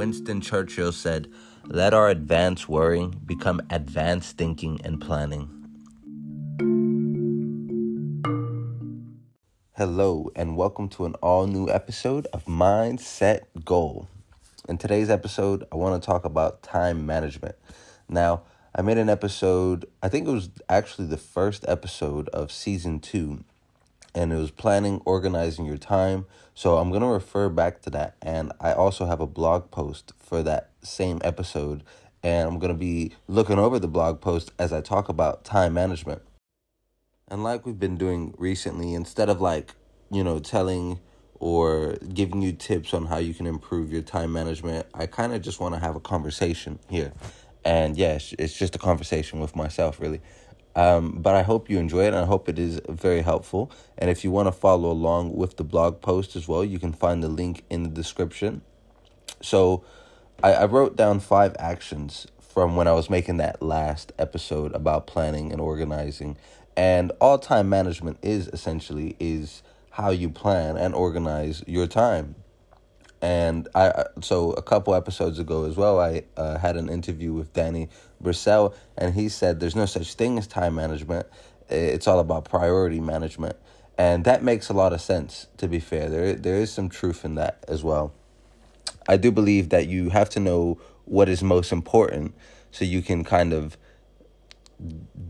Winston Churchill said, Let our advanced worrying become advanced thinking and planning. Hello, and welcome to an all new episode of Mindset Goal. In today's episode, I want to talk about time management. Now, I made an episode, I think it was actually the first episode of season two, and it was planning, organizing your time. So I'm going to refer back to that. And I also have a blog post for that same episode. And I'm going to be looking over the blog post as I talk about time management. And like we've been doing recently, instead of like, you know, telling or giving you tips on how you can improve your time management, I kind of just want to have a conversation here. And yes, it's just a conversation with myself, really. Um, but I hope you enjoy it and I hope it is very helpful. And if you want to follow along with the blog post as well, you can find the link in the description. So I, I wrote down five actions from when I was making that last episode about planning and organizing. And all time management is essentially is how you plan and organize your time and I so a couple episodes ago as well, I uh, had an interview with Danny Brissell, and he said there's no such thing as time management. It's all about priority management, and that makes a lot of sense. To be fair, there there is some truth in that as well. I do believe that you have to know what is most important, so you can kind of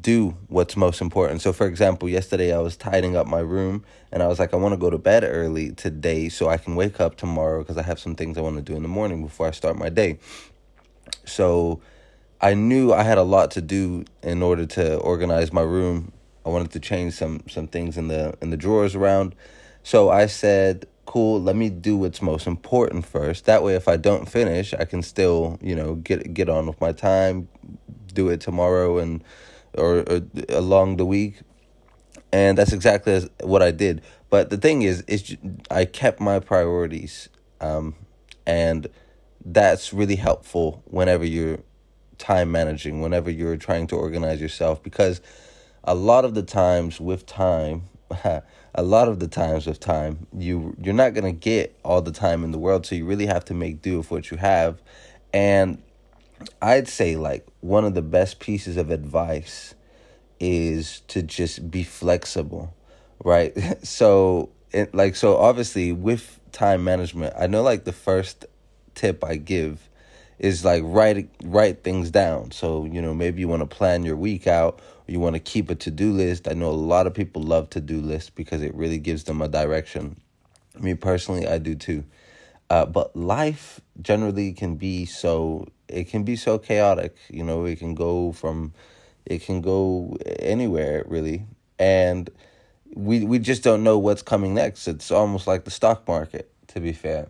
do what's most important. So, for example, yesterday I was tidying up my room and I was like, I want to go to bed early today so I can wake up tomorrow because I have some things I want to do in the morning before I start my day. So, I knew I had a lot to do in order to organize my room. I wanted to change some some things in the in the drawers around. So I said, "Cool, let me do what's most important first. That way if I don't finish, I can still, you know, get get on with my time, do it tomorrow and or, or along the week. And that's exactly what I did. But the thing is, is I kept my priorities, um, and that's really helpful whenever you're time managing, whenever you're trying to organize yourself, because a lot of the times with time, a lot of the times with time, you you're not gonna get all the time in the world, so you really have to make do with what you have, and I'd say like one of the best pieces of advice is to just be flexible, right? so it like so obviously with time management, I know like the first tip I give is like write write things down. So, you know, maybe you want to plan your week out, you want to keep a to-do list. I know a lot of people love to-do lists because it really gives them a direction. Me personally, I do too. Uh, but life generally can be so it can be so chaotic. You know, it can go from it can go anywhere really, and we we just don't know what's coming next. It's almost like the stock market, to be fair.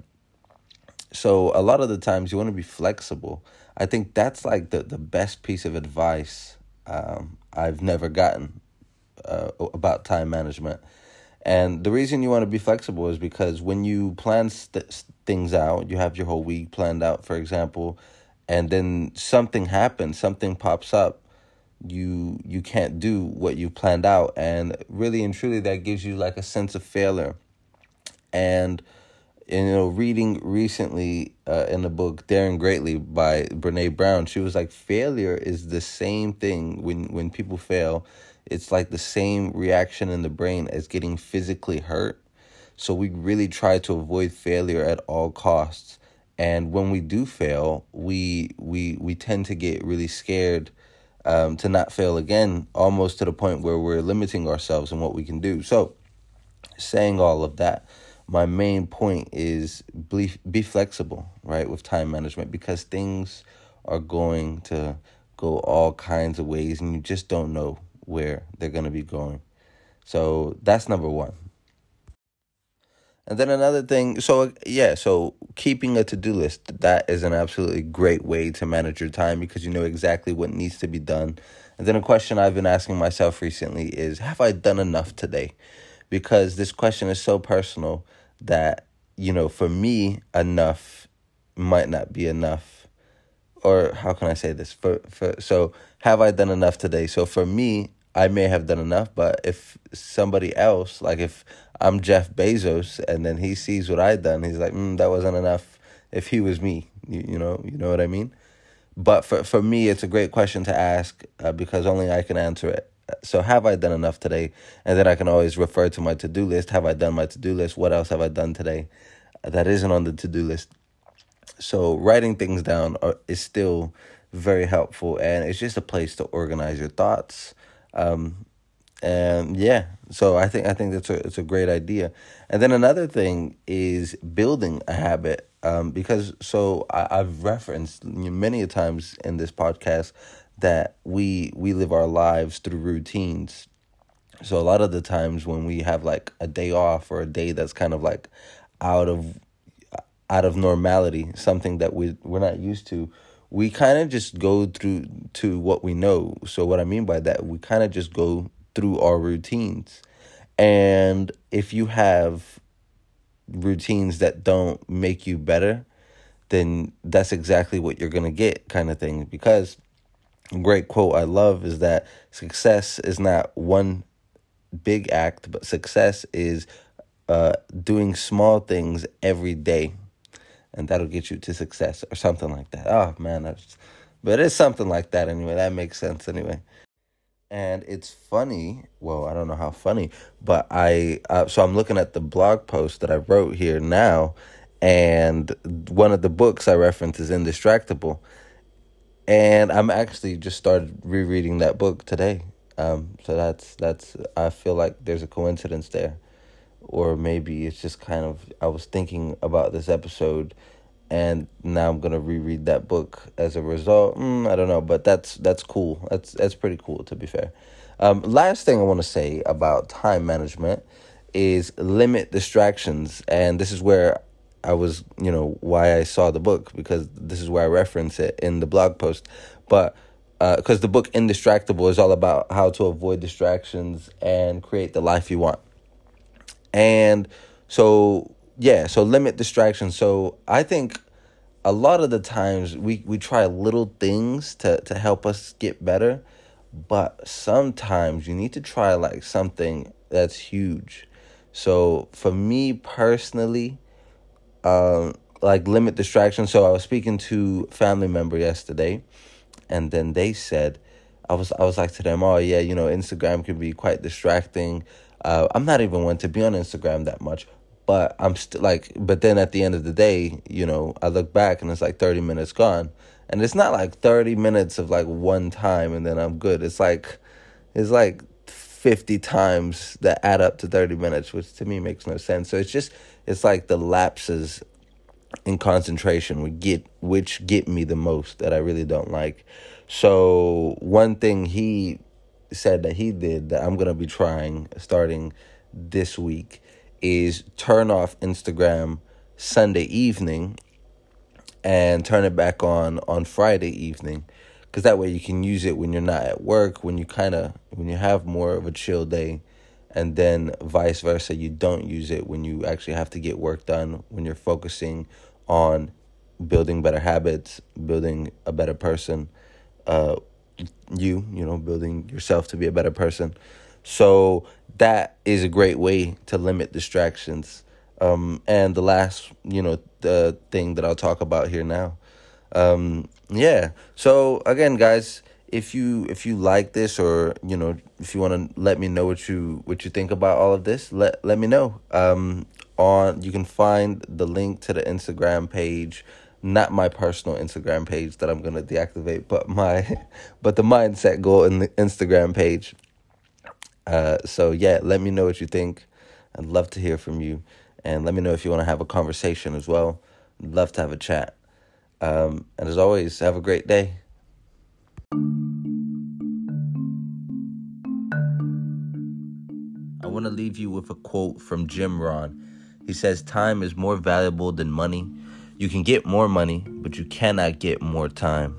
So a lot of the times you want to be flexible. I think that's like the the best piece of advice um, I've never gotten uh, about time management. And the reason you want to be flexible is because when you plan st- things out, you have your whole week planned out, for example, and then something happens, something pops up, you you can't do what you planned out, and really and truly that gives you like a sense of failure. And you know, reading recently uh, in the book Daring Greatly by Brene Brown, she was like, failure is the same thing when when people fail. It's like the same reaction in the brain as getting physically hurt. So we really try to avoid failure at all costs and when we do fail we we we tend to get really scared um, to not fail again almost to the point where we're limiting ourselves and what we can do. So saying all of that my main point is be, be flexible right with time management because things are going to go all kinds of ways and you just don't know where they're going to be going. So that's number one and then another thing, so yeah, so keeping a to do list, that is an absolutely great way to manage your time because you know exactly what needs to be done. And then a question I've been asking myself recently is Have I done enough today? Because this question is so personal that, you know, for me, enough might not be enough. Or how can I say this? For, for so have I done enough today? So for me, I may have done enough, but if somebody else, like if I'm Jeff Bezos, and then he sees what I've done, he's like, mm, that wasn't enough. If he was me, you, you know, you know what I mean. But for for me, it's a great question to ask uh, because only I can answer it. So have I done enough today? And then I can always refer to my to do list. Have I done my to do list? What else have I done today that isn't on the to do list? So writing things down are, is still very helpful, and it's just a place to organize your thoughts. Um, and yeah, so I think I think that's a it's a great idea. And then another thing is building a habit. Um, because so I, I've referenced many times in this podcast that we we live our lives through routines. So a lot of the times when we have like a day off or a day that's kind of like out of out of normality, something that we we're not used to, we kind of just go through to what we know. So what I mean by that, we kind of just go through our routines. And if you have routines that don't make you better, then that's exactly what you're going to get kind of thing because great quote I love is that success is not one big act, but success is uh, doing small things every day, and that'll get you to success or something like that. Oh man, that's but it's something like that anyway. That makes sense anyway. And it's funny. Well, I don't know how funny, but I uh, so I'm looking at the blog post that I wrote here now, and one of the books I reference is Indistractable and I'm actually just started rereading that book today. Um, so that's that's I feel like there's a coincidence there, or maybe it's just kind of I was thinking about this episode, and now I'm gonna reread that book as a result. Mm, I don't know, but that's that's cool. That's that's pretty cool to be fair. Um, last thing I want to say about time management is limit distractions, and this is where I was, you know, why I saw the book because this is where I reference it in the blog post. But because uh, the book Indistractable is all about how to avoid distractions and create the life you want. And so, yeah, so limit distractions. So I think a lot of the times we, we try little things to, to help us get better, but sometimes you need to try like something that's huge. So for me personally, um, like limit distractions. So I was speaking to family member yesterday, and then they said, I was I was like to them, oh yeah, you know, Instagram can be quite distracting. Uh, I'm not even one to be on Instagram that much, but I'm still like, but then at the end of the day, you know, I look back and it's like 30 minutes gone, and it's not like 30 minutes of like one time and then I'm good. It's like, it's like 50 times that add up to 30 minutes, which to me makes no sense. So it's just, it's like the lapses in concentration would get which get me the most that I really don't like. So one thing he said that he did that I'm gonna be trying starting this week is turn off Instagram Sunday evening and turn it back on on Friday evening. Because that way you can use it when you're not at work when you kind of when you have more of a chill day and then vice versa you don't use it when you actually have to get work done when you're focusing on building better habits building a better person uh you you know building yourself to be a better person so that is a great way to limit distractions um and the last you know the thing that I'll talk about here now um, yeah. So again, guys, if you if you like this or you know if you want to let me know what you what you think about all of this, let let me know. Um, on you can find the link to the Instagram page not my personal Instagram page that I'm gonna deactivate, but my but the mindset goal in the Instagram page. Uh, so yeah, let me know what you think. I'd love to hear from you, and let me know if you want to have a conversation as well. I'd love to have a chat. Um, and as always, have a great day. I want to leave you with a quote from Jim Rohn. He says, Time is more valuable than money. You can get more money, but you cannot get more time.